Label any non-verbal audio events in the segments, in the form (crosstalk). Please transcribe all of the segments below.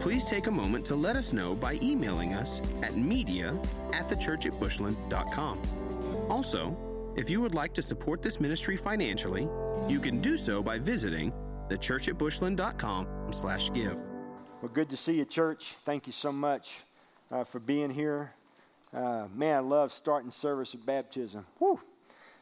Please take a moment to let us know by emailing us at media at thechurchatbushland.com. Also, if you would like to support this ministry financially, you can do so by visiting thechurchatbushland.com slash give. Well, good to see you, church. Thank you so much uh, for being here. Uh, man, I love starting service at baptism. Woo!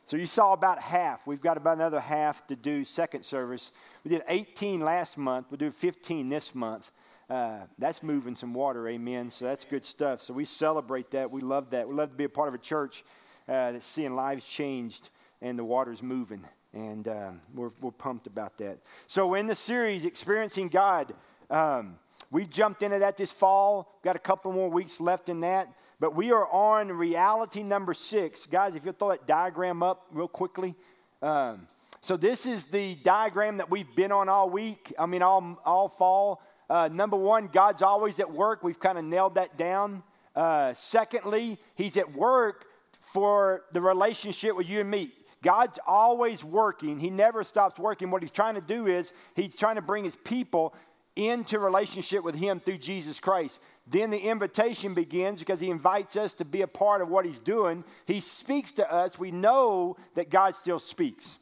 So you saw about half. We've got about another half to do second service. We did 18 last month. We'll do 15 this month. Uh, that's moving some water, amen. So that's good stuff. So we celebrate that. We love that. We love to be a part of a church uh, that's seeing lives changed and the water's moving. And uh, we're, we're pumped about that. So in the series, Experiencing God, um, we jumped into that this fall. Got a couple more weeks left in that. But we are on reality number six. Guys, if you'll throw that diagram up real quickly. Um, so this is the diagram that we've been on all week. I mean, all, all fall. Uh, number one, God's always at work. We've kind of nailed that down. Uh, secondly, He's at work for the relationship with you and me. God's always working. He never stops working. What He's trying to do is He's trying to bring His people into relationship with Him through Jesus Christ. Then the invitation begins because He invites us to be a part of what He's doing. He speaks to us. We know that God still speaks.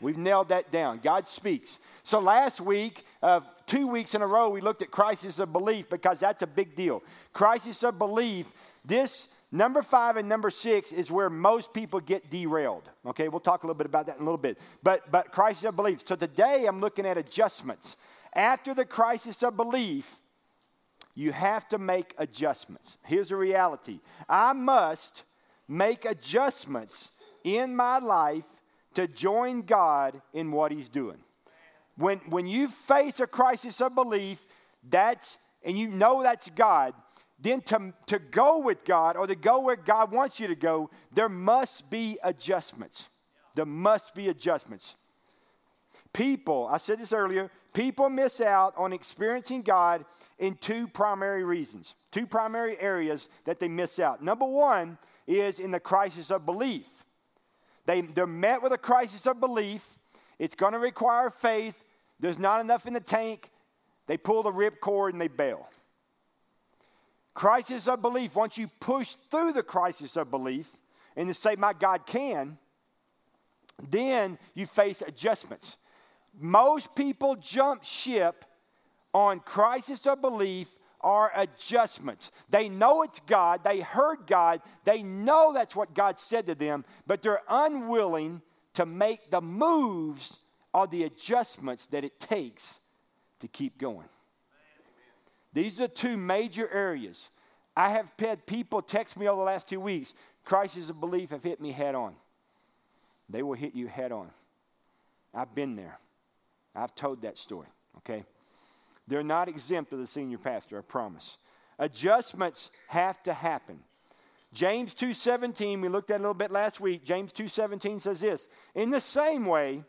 We've nailed that down. God speaks. So last week, uh, two weeks in a row, we looked at crisis of belief because that's a big deal. Crisis of belief, this number five and number six is where most people get derailed. Okay, we'll talk a little bit about that in a little bit. But, but crisis of belief. So today I'm looking at adjustments. After the crisis of belief, you have to make adjustments. Here's the reality I must make adjustments in my life to join God in what He's doing. When, when you face a crisis of belief, that's, and you know that's God, then to, to go with God or to go where God wants you to go, there must be adjustments. There must be adjustments. People, I said this earlier, people miss out on experiencing God in two primary reasons, two primary areas that they miss out. Number one is in the crisis of belief. They, they're met with a crisis of belief. It's going to require faith. There's not enough in the tank. They pull the ripcord and they bail. Crisis of belief, once you push through the crisis of belief and to say, My God can, then you face adjustments. Most people jump ship on crisis of belief are adjustments. They know it's God, they heard God, they know that's what God said to them, but they're unwilling to make the moves or the adjustments that it takes to keep going. These are two major areas. I have had people text me over the last two weeks crisis of belief have hit me head on. They will hit you head on. I've been there. I've told that story, okay? They're not exempt of the senior pastor, I promise. Adjustments have to happen. James 2:17, we looked at a little bit last week. James 2:17 says this, "In the same way,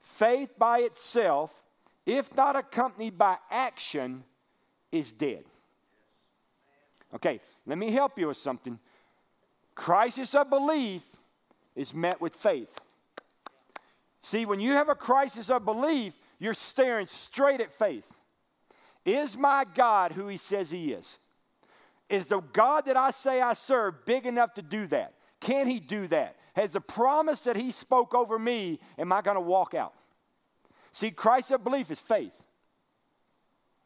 faith by itself, if not accompanied by action, is dead." Okay, let me help you with something. Crisis of belief is met with faith. See, when you have a crisis of belief, you're staring straight at faith. Is my God who he says he is? Is the God that I say I serve big enough to do that? Can he do that? Has the promise that he spoke over me, am I going to walk out? See, crisis of belief is faith.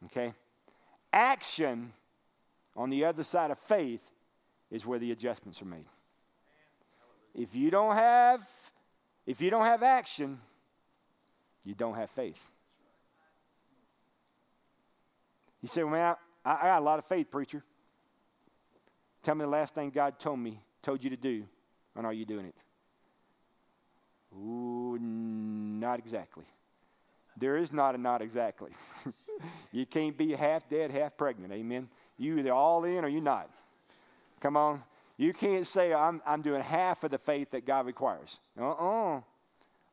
Okay? Action on the other side of faith is where the adjustments are made. If you don't have if you don't have action, you don't have faith. You say, well, man, I, I got a lot of faith, preacher. Tell me the last thing God told me, told you to do, and are you doing it? Ooh, not exactly. There is not a not exactly. (laughs) you can't be half dead, half pregnant. Amen. You either all in or you're not. Come on. You can't say, I'm, I'm doing half of the faith that God requires. Uh uh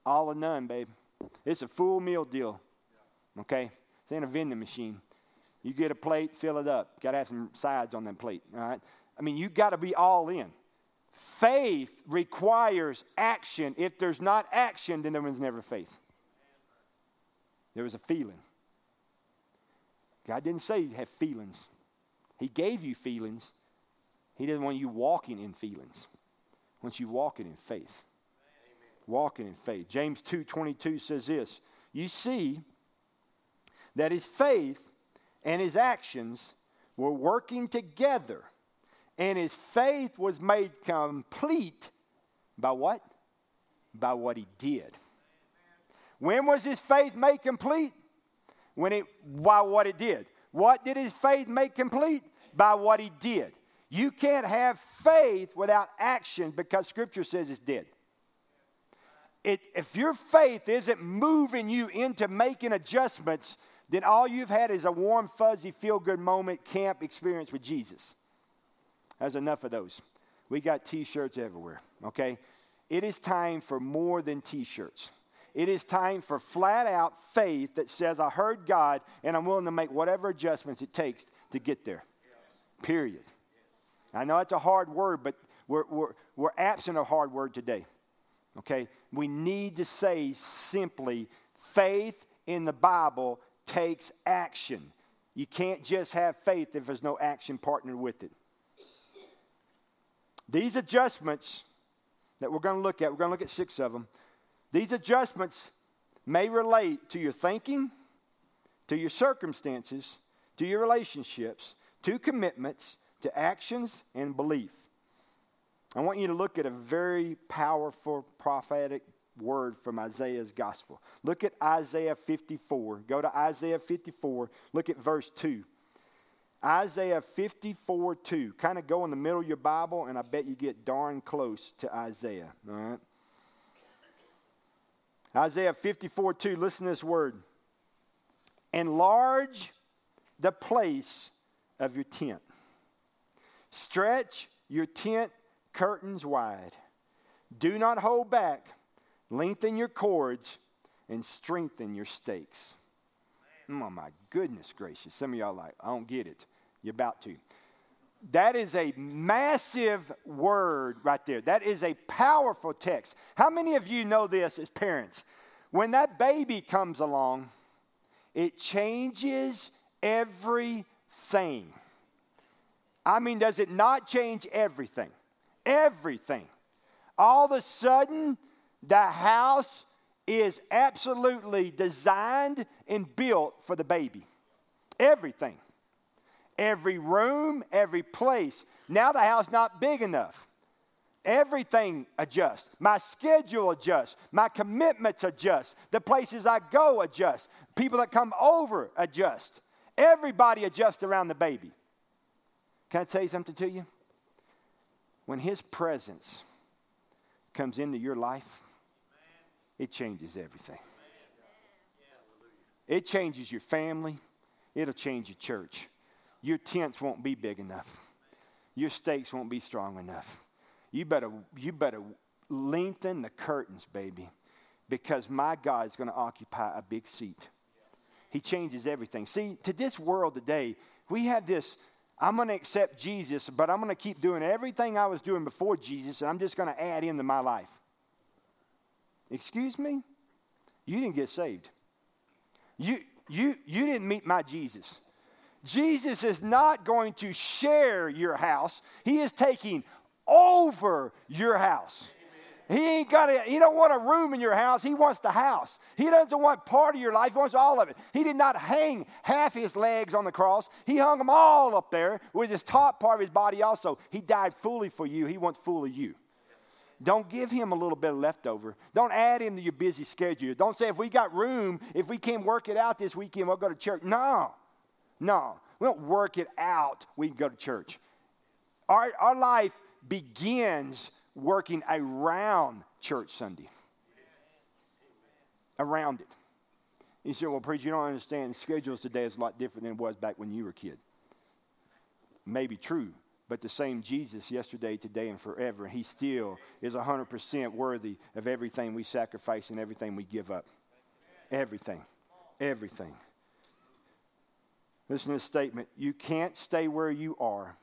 All or none, babe. It's a full meal deal. Okay? It's in a vending machine. You get a plate, fill it up. Got to have some sides on that plate. All right? I mean, you got to be all in. Faith requires action. If there's not action, then there was never faith. There was a feeling. God didn't say you have feelings. He gave you feelings. He doesn't want you walking in feelings. He wants you walking in faith. Amen. Walking in faith. James 2:22 says this. You see that his faith and his actions were working together and his faith was made complete by what? By what he did. When was his faith made complete? When it by what it did. What did his faith make complete? By what he did. You can't have faith without action because scripture says it's dead. It, if your faith isn't moving you into making adjustments, then all you've had is a warm, fuzzy, feel good moment camp experience with Jesus. There's enough of those. We got t shirts everywhere, okay? It is time for more than t shirts. It is time for flat out faith that says, I heard God and I'm willing to make whatever adjustments it takes to get there. Yes. Period. Yes. I know it's a hard word, but we're, we're, we're absent of hard word today. Okay? We need to say simply faith in the Bible takes action. You can't just have faith if there's no action partnered with it. These adjustments that we're going to look at, we're going to look at six of them. These adjustments may relate to your thinking, to your circumstances, to your relationships, to commitments, to actions, and belief. I want you to look at a very powerful prophetic word from Isaiah's gospel. Look at Isaiah 54. Go to Isaiah 54. Look at verse 2. Isaiah 54 2. Kind of go in the middle of your Bible, and I bet you get darn close to Isaiah. All right? Isaiah 54 2. Listen to this word. Enlarge the place of your tent, stretch your tent curtains wide. Do not hold back. Lengthen your cords and strengthen your stakes. Mm, oh, my goodness gracious. Some of y'all like, I don't get it. You're about to. That is a massive word right there. That is a powerful text. How many of you know this as parents? When that baby comes along, it changes everything. I mean, does it not change everything? Everything. All of a sudden, the house is absolutely designed and built for the baby. Everything. Every room, every place. Now the house not big enough. Everything adjusts. My schedule adjusts. My commitments adjust. The places I go adjust. People that come over adjust. Everybody adjusts around the baby. Can I tell you something to you? When his presence comes into your life, it changes everything. It changes your family, it'll change your church. Your tents won't be big enough, your stakes won't be strong enough. You better, you better lengthen the curtains, baby, because my God is going to occupy a big seat. He changes everything. See, to this world today, we have this I'm going to accept Jesus, but I'm going to keep doing everything I was doing before Jesus, and I'm just going to add into my life. Excuse me? You didn't get saved. You, you, you didn't meet my Jesus. Jesus is not going to share your house, He is taking over your house. He ain't got a, he don't want a room in your house. He wants the house. He doesn't want part of your life. He wants all of it. He did not hang half his legs on the cross. He hung them all up there with his top part of his body also. He died fully for you. He wants fully you. Don't give him a little bit of leftover. Don't add him to your busy schedule. Don't say, if we got room, if we can work it out this weekend, we'll go to church. No, no. We don't work it out. We can go to church. Our, our life begins working around church Sunday. Around it. You said, well, preacher, you don't understand. Schedules today is a lot different than it was back when you were a kid. Maybe true, but the same Jesus yesterday, today, and forever. He still is 100% worthy of everything we sacrifice and everything we give up. Everything. Everything. Listen to this statement. You can't stay where you are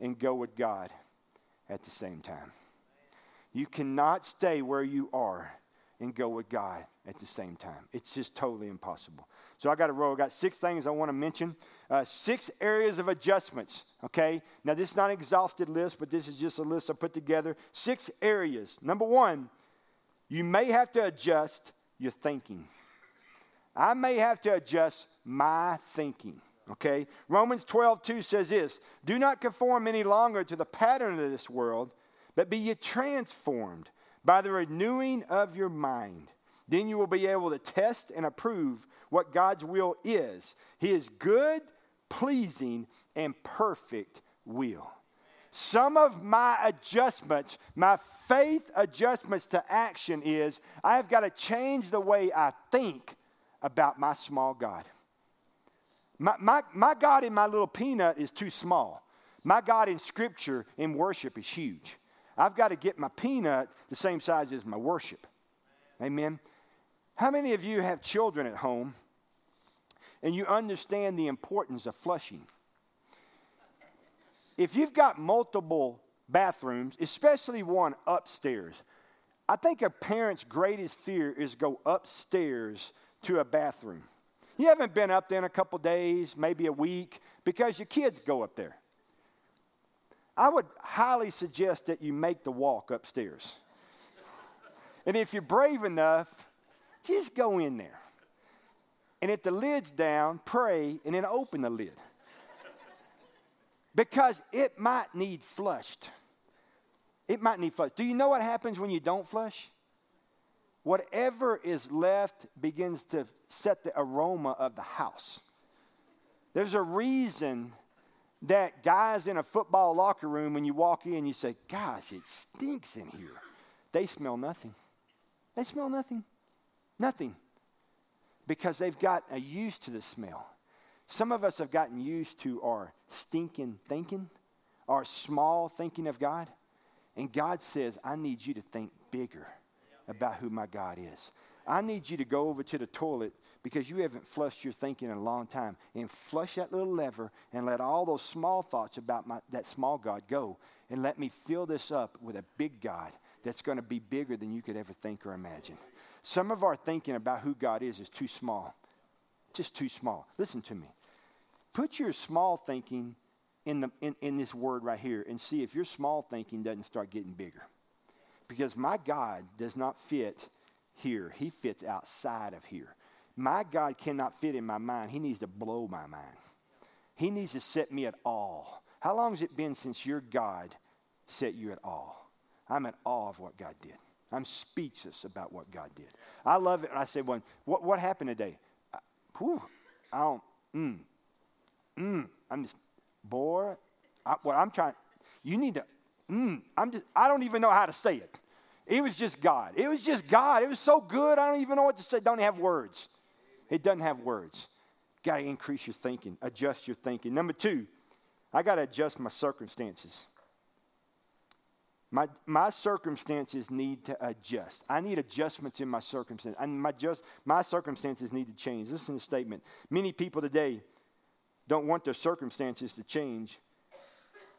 and go with God at the same time. You cannot stay where you are and go with God at the same time. It's just totally impossible. So I got a row. I got six things I want to mention. Uh, six areas of adjustments. Okay. Now this is not an exhausted list, but this is just a list I put together. Six areas. Number one, you may have to adjust your thinking. I may have to adjust my thinking. Okay? Romans 12, 2 says this Do not conform any longer to the pattern of this world, but be ye transformed by the renewing of your mind. Then you will be able to test and approve what God's will is. His good, pleasing, and perfect will. Some of my adjustments, my faith adjustments to action is I have got to change the way I think about my small God. My, my, my God in my little peanut is too small. My God in scripture in worship is huge. I've got to get my peanut the same size as my worship. Amen. How many of you have children at home and you understand the importance of flushing? If you've got multiple bathrooms, especially one upstairs, I think a parent's greatest fear is go upstairs to a bathroom. You haven't been up there in a couple days, maybe a week, because your kids go up there. I would highly suggest that you make the walk upstairs. and if you're brave enough, just go in there. And if the lid's down, pray and then open the lid. because it might need flushed. It might need flushed. Do you know what happens when you don't flush? whatever is left begins to set the aroma of the house. There's a reason that guys in a football locker room, when you walk in, you say, Guys, it stinks in here. They smell nothing. They smell nothing. Nothing. Because they've gotten used to the smell. Some of us have gotten used to our stinking thinking, our small thinking of God. And God says, I need you to think bigger about who my God is. I need you to go over to the toilet because you haven't flushed your thinking in a long time and flush that little lever and let all those small thoughts about my, that small God go and let me fill this up with a big God that's going to be bigger than you could ever think or imagine. Some of our thinking about who God is is too small, just too small. Listen to me. Put your small thinking in, the, in, in this word right here and see if your small thinking doesn't start getting bigger. Because my God does not fit here, He fits outside of here. My God cannot fit in my mind. He needs to blow my mind. He needs to set me at all. How long has it been since your God set you at all? I'm at awe of what God did. I'm speechless about what God did. I love it. I say, well, what, what happened today? I, whew, I don't, mm, mm, I'm just, boy, I, what I'm trying, you need to mm, I'm just, I don't even know how to say it. It was just God. It was just God. It was so good. I don't even know what to say. Don't have words. It doesn't have words. Got to increase your thinking, adjust your thinking. Number two, I got to adjust my circumstances. My, my circumstances need to adjust. I need adjustments in my circumstances. And my, just, my circumstances need to change. Listen to the statement. Many people today don't want their circumstances to change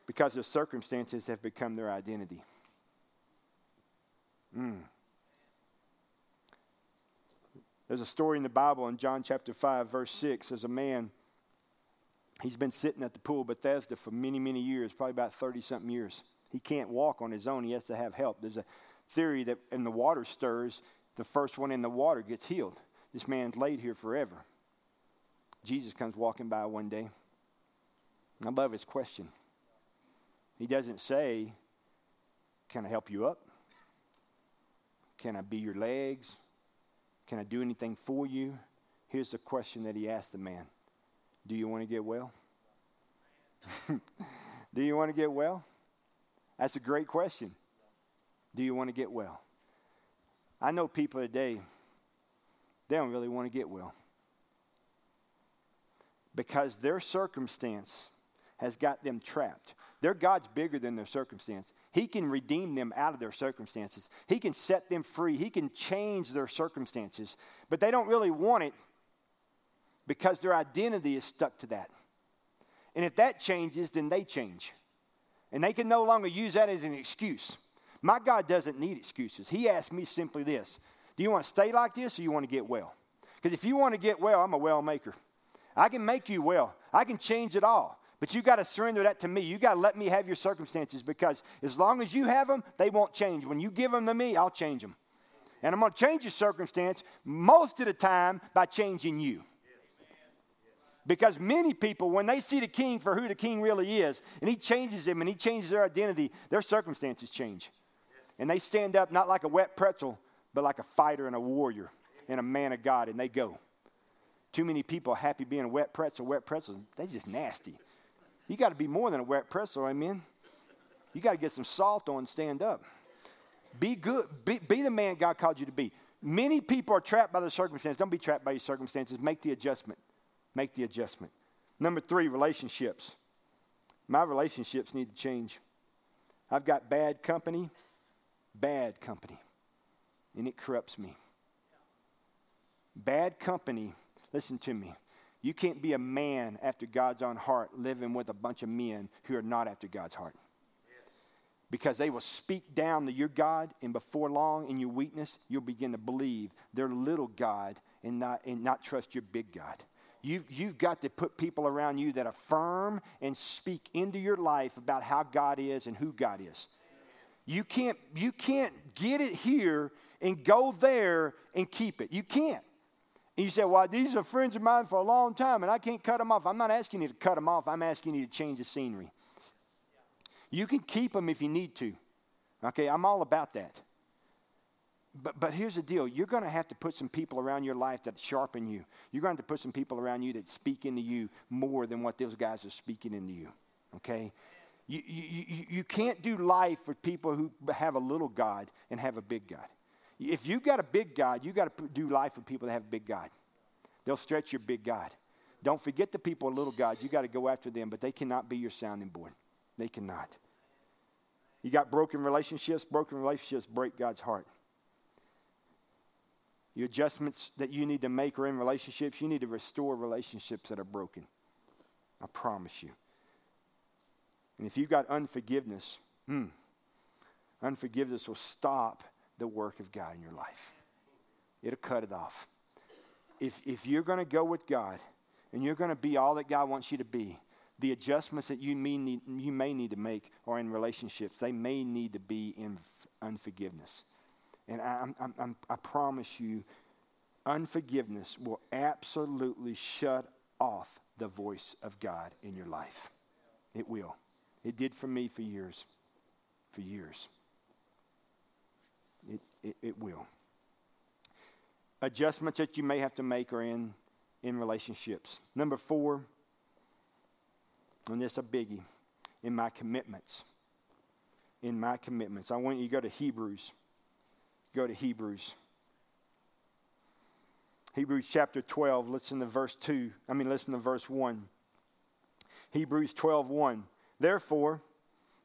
because their circumstances have become their identity. Mm. There's a story in the Bible in John chapter 5, verse 6. There's a man, he's been sitting at the pool Bethesda for many, many years, probably about 30 something years. He can't walk on his own, he has to have help. There's a theory that when the water stirs, the first one in the water gets healed. This man's laid here forever. Jesus comes walking by one day. I love his question. He doesn't say, Can I help you up? Can I be your legs? Can I do anything for you? Here's the question that he asked the man Do you want to get well? (laughs) do you want to get well? That's a great question. Do you want to get well? I know people today, they don't really want to get well because their circumstance has got them trapped. Their God's bigger than their circumstance. He can redeem them out of their circumstances. He can set them free. He can change their circumstances. But they don't really want it because their identity is stuck to that. And if that changes, then they change. And they can no longer use that as an excuse. My God doesn't need excuses. He asked me simply this Do you want to stay like this or you want to get well? Because if you want to get well, I'm a well maker. I can make you well, I can change it all. But you got to surrender that to me. You got to let me have your circumstances because as long as you have them, they won't change. When you give them to me, I'll change them. And I'm going to change your circumstance most of the time by changing you. Because many people, when they see the king for who the king really is, and he changes them and he changes their identity, their circumstances change. And they stand up not like a wet pretzel, but like a fighter and a warrior and a man of God, and they go. Too many people happy being a wet pretzel. Wet pretzel, they just nasty. You got to be more than a wet pretzel, amen? You got to get some salt on and stand up. Be good. Be, be the man God called you to be. Many people are trapped by their circumstances. Don't be trapped by your circumstances. Make the adjustment. Make the adjustment. Number three, relationships. My relationships need to change. I've got bad company, bad company, and it corrupts me. Bad company, listen to me. You can't be a man after God's own heart living with a bunch of men who are not after God's heart. Yes. Because they will speak down to your God, and before long, in your weakness, you'll begin to believe their little God and not, and not trust your big God. You've, you've got to put people around you that affirm and speak into your life about how God is and who God is. You can't, you can't get it here and go there and keep it. You can't. You say, Well, these are friends of mine for a long time and I can't cut them off. I'm not asking you to cut them off, I'm asking you to change the scenery. You can keep them if you need to. Okay, I'm all about that. But, but here's the deal you're going to have to put some people around your life that sharpen you. You're going to have to put some people around you that speak into you more than what those guys are speaking into you. Okay? You, you, you, you can't do life with people who have a little God and have a big God. If you've got a big God, you've got to do life with people that have a big God. They'll stretch your big God. Don't forget the people little gods. You got to go after them, but they cannot be your sounding board. They cannot. You got broken relationships. Broken relationships break God's heart. Your adjustments that you need to make are in relationships. You need to restore relationships that are broken. I promise you. And if you've got unforgiveness, hmm, unforgiveness will stop the work of God in your life. It'll cut it off. If, if you're going to go with God and you're going to be all that God wants you to be, the adjustments that you may, need, you may need to make are in relationships. They may need to be in unforgiveness. And I, I'm, I'm, I promise you, unforgiveness will absolutely shut off the voice of God in your life. It will. It did for me for years. For years. It, it, will. Adjustments that you may have to make are in, in relationships. Number four, and this is a biggie, in my commitments. In my commitments. I want you to go to Hebrews. Go to Hebrews. Hebrews chapter 12, listen to verse 2. I mean, listen to verse 1. Hebrews 12, 1. Therefore,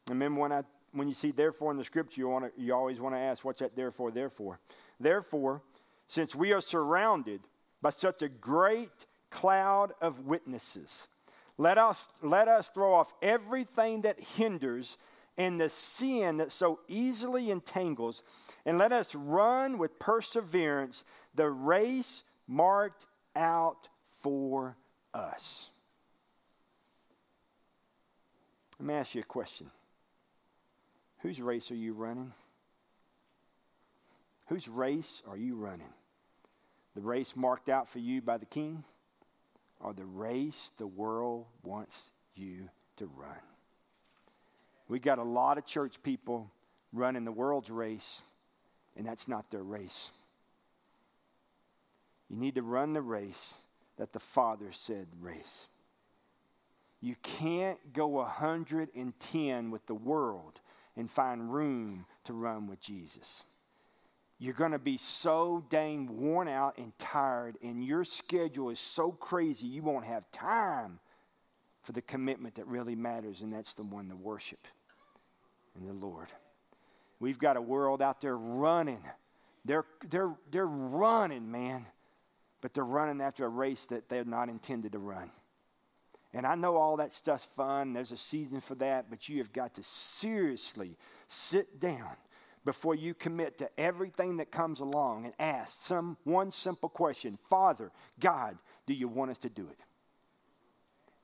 remember when I when you see therefore in the scripture, you, want to, you always want to ask, what's that therefore, therefore? Therefore, since we are surrounded by such a great cloud of witnesses, let us, let us throw off everything that hinders and the sin that so easily entangles, and let us run with perseverance the race marked out for us. Let me ask you a question. Whose race are you running? Whose race are you running? The race marked out for you by the king, or the race the world wants you to run? We got a lot of church people running the world's race, and that's not their race. You need to run the race that the Father said race. You can't go 110 with the world and find room to run with Jesus. You're going to be so dang worn out and tired, and your schedule is so crazy you won't have time for the commitment that really matters, and that's the one to worship in the Lord. We've got a world out there running. They're, they're, they're running, man, but they're running after a race that they're not intended to run. And I know all that stuff's fun. There's a season for that, but you have got to seriously sit down before you commit to everything that comes along and ask some one simple question Father, God, do you want us to do it?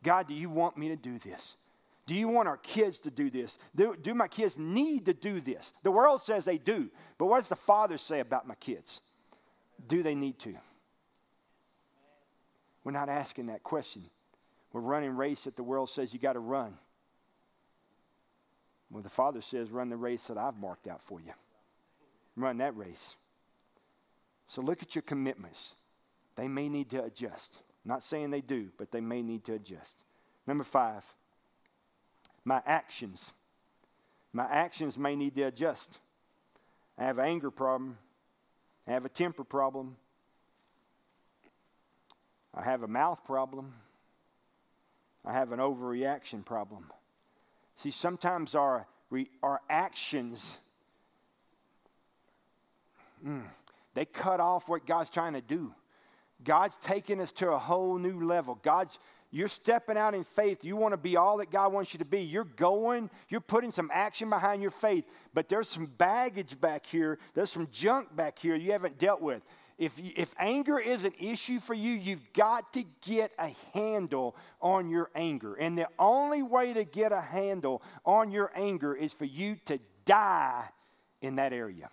God, do you want me to do this? Do you want our kids to do this? Do, do my kids need to do this? The world says they do, but what does the Father say about my kids? Do they need to? We're not asking that question. We're running race that the world says you got to run. Well, the Father says, run the race that I've marked out for you. Run that race. So look at your commitments. They may need to adjust. Not saying they do, but they may need to adjust. Number five, my actions. My actions may need to adjust. I have an anger problem. I have a temper problem. I have a mouth problem. I have an overreaction problem. See, sometimes our, re, our actions, mm, they cut off what God's trying to do. God's taking us to a whole new level. God's you're stepping out in faith. You want to be all that God wants you to be. You're going, you're putting some action behind your faith, but there's some baggage back here. There's some junk back here you haven't dealt with. If, if anger is an issue for you, you've got to get a handle on your anger. And the only way to get a handle on your anger is for you to die in that area.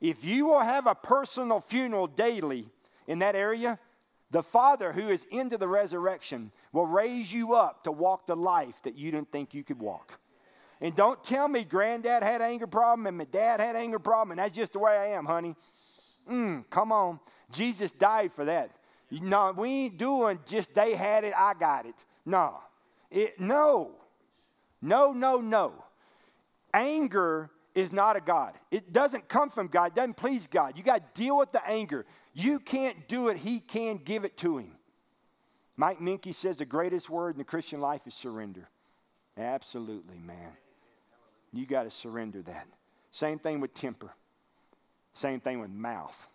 If you will have a personal funeral daily in that area, the Father who is into the resurrection will raise you up to walk the life that you didn't think you could walk. And don't tell me granddad had anger problem and my dad had anger problem and that's just the way I am, honey. Mm, come on. Jesus died for that. No, we ain't doing just they had it, I got it. No. It, no. No, no, no. Anger is not a God. It doesn't come from God, it doesn't please God. You got to deal with the anger. You can't do it, He can give it to Him. Mike Minke says the greatest word in the Christian life is surrender. Absolutely, man. You got to surrender that. Same thing with temper. Same thing with mouth.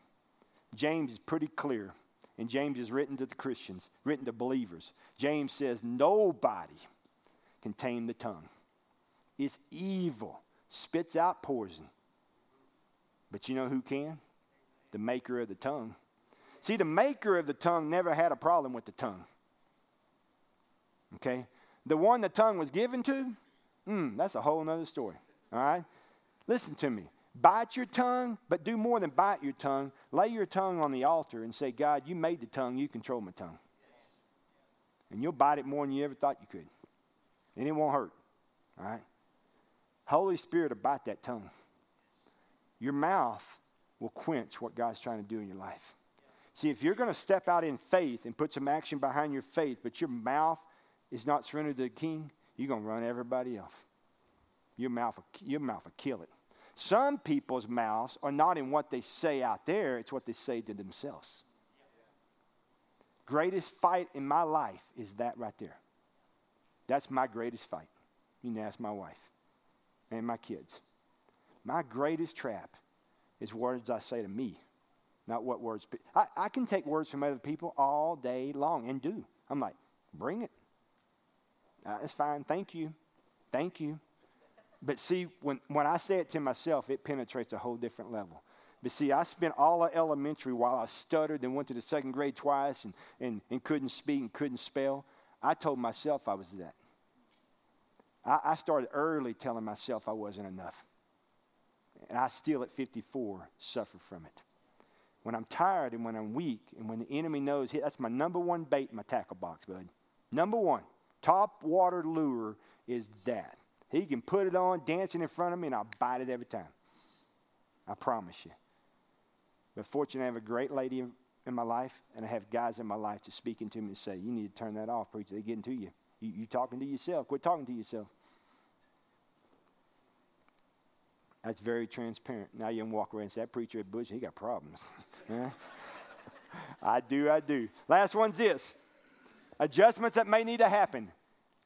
James is pretty clear, and James is written to the Christians, written to believers. James says, Nobody can tame the tongue. It's evil, spits out poison. But you know who can? The maker of the tongue. See, the maker of the tongue never had a problem with the tongue. Okay? The one the tongue was given to, mm, that's a whole other story. All right? Listen to me. Bite your tongue, but do more than bite your tongue. Lay your tongue on the altar and say, God, you made the tongue, you control my tongue. And you'll bite it more than you ever thought you could. And it won't hurt. All right? Holy Spirit will bite that tongue. Your mouth will quench what God's trying to do in your life. See, if you're going to step out in faith and put some action behind your faith, but your mouth is not surrendered to the king, you're going to run everybody off. Your mouth, your mouth will kill it. Some people's mouths are not in what they say out there, it's what they say to themselves. Greatest fight in my life is that right there. That's my greatest fight. You can ask my wife and my kids. My greatest trap is words I say to me, not what words. I, I can take words from other people all day long and do. I'm like, bring it. Uh, it's fine. Thank you. Thank you. But see, when, when I say it to myself, it penetrates a whole different level. But see, I spent all of elementary while I stuttered and went to the second grade twice and, and, and couldn't speak and couldn't spell. I told myself I was that. I, I started early telling myself I wasn't enough. And I still, at 54, suffer from it. When I'm tired and when I'm weak and when the enemy knows, that's my number one bait in my tackle box, bud. Number one, top water lure is that. He can put it on, dancing in front of me, and I'll bite it every time. I promise you. But fortunately, I have a great lady in, my life, and I have guys in my life to speaking to me and say, You need to turn that off, preacher. They're getting to you. you. You talking to yourself. Quit talking to yourself. That's very transparent. Now you can walk around and say, That preacher at Bush, he got problems. (laughs) I do, I do. Last one's this adjustments that may need to happen.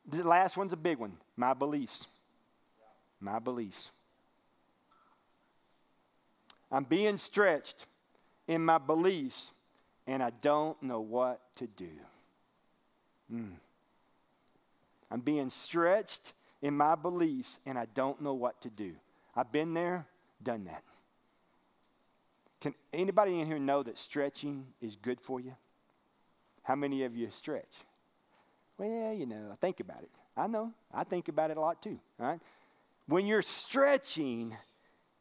the last one's a big one my beliefs. My beliefs. I'm being stretched in my beliefs, and I don't know what to do. Mm. I'm being stretched in my beliefs, and I don't know what to do. I've been there, done that. Can anybody in here know that stretching is good for you? How many of you stretch? Well, you know, I think about it. I know. I think about it a lot too, right? When you're stretching,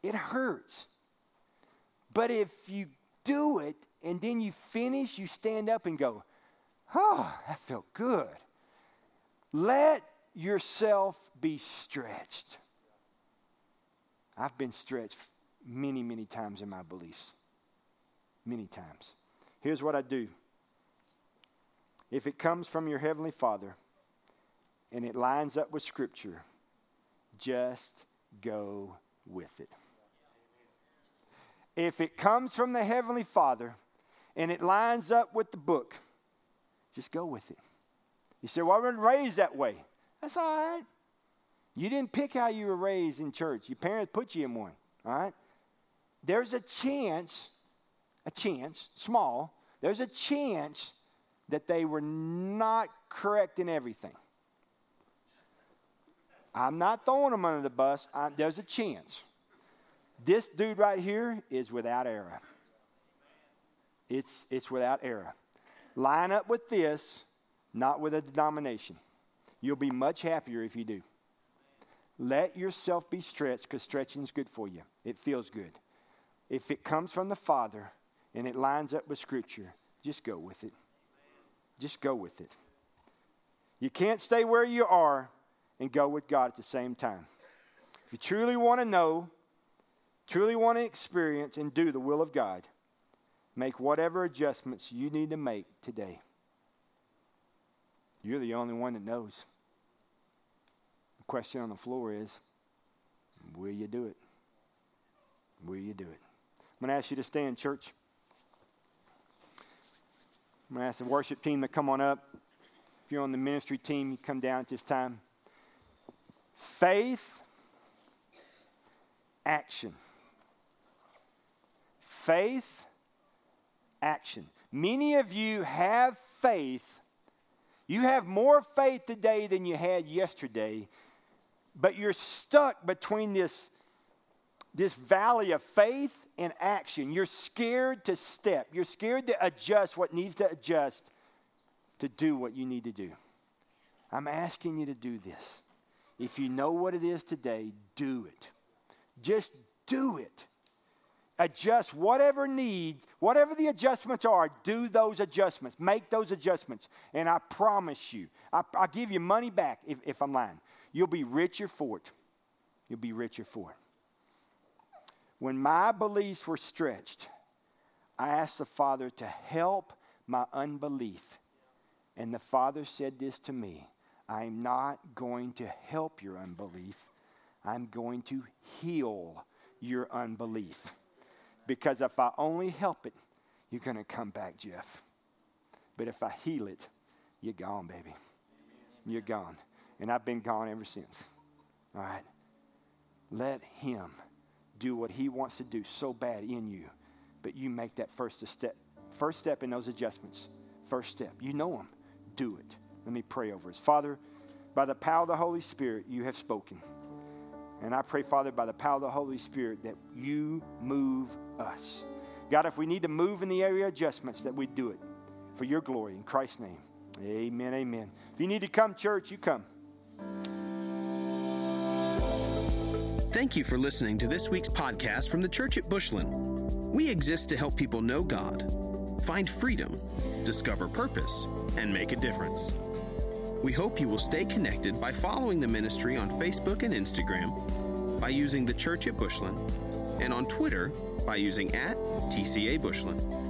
it hurts. But if you do it and then you finish, you stand up and go, oh, that felt good. Let yourself be stretched. I've been stretched many, many times in my beliefs. Many times. Here's what I do if it comes from your Heavenly Father and it lines up with Scripture, just go with it. If it comes from the Heavenly Father and it lines up with the book, just go with it. You say, Well, I wasn't raised that way. That's all right. You didn't pick how you were raised in church. Your parents put you in one, all right? There's a chance, a chance, small, there's a chance that they were not correct in everything. I'm not throwing them under the bus. I, there's a chance. This dude right here is without error. It's, it's without error. Line up with this, not with a denomination. You'll be much happier if you do. Let yourself be stretched because stretching is good for you. It feels good. If it comes from the Father and it lines up with Scripture, just go with it. Just go with it. You can't stay where you are and go with God at the same time. If you truly want to know, truly want to experience and do the will of God, make whatever adjustments you need to make today. You're the only one that knows. The question on the floor is will you do it? Will you do it? I'm going to ask you to stand, church. I'm going to ask the worship team to come on up. If you're on the ministry team, you come down at this time. Faith, action. Faith, action. Many of you have faith. You have more faith today than you had yesterday, but you're stuck between this, this valley of faith and action. You're scared to step, you're scared to adjust what needs to adjust to do what you need to do. I'm asking you to do this. If you know what it is today, do it. Just do it. Adjust whatever needs, whatever the adjustments are, do those adjustments. Make those adjustments. And I promise you, I, will give you money back if, if I'm lying. You'll be richer for it. You'll be richer for it. When my beliefs were stretched, I asked the Father to help my unbelief. And the Father said this to me I'm not going to help your unbelief, I'm going to heal your unbelief. Because if I only help it, you're going to come back, Jeff. But if I heal it, you're gone, baby. You're gone. And I've been gone ever since. All right? Let Him do what He wants to do so bad in you. But you make that first step. First step in those adjustments. First step. You know Him. Do it. Let me pray over us. Father, by the power of the Holy Spirit, you have spoken. And I pray, Father, by the power of the Holy Spirit, that you move us. God, if we need to move in the area of adjustments, that we do it for your glory. In Christ's name, amen, amen. If you need to come, church, you come. Thank you for listening to this week's podcast from the Church at Bushland. We exist to help people know God, find freedom, discover purpose, and make a difference. We hope you will stay connected by following the ministry on Facebook and Instagram, by using the Church at Bushland, and on Twitter by using at TCA Bushland.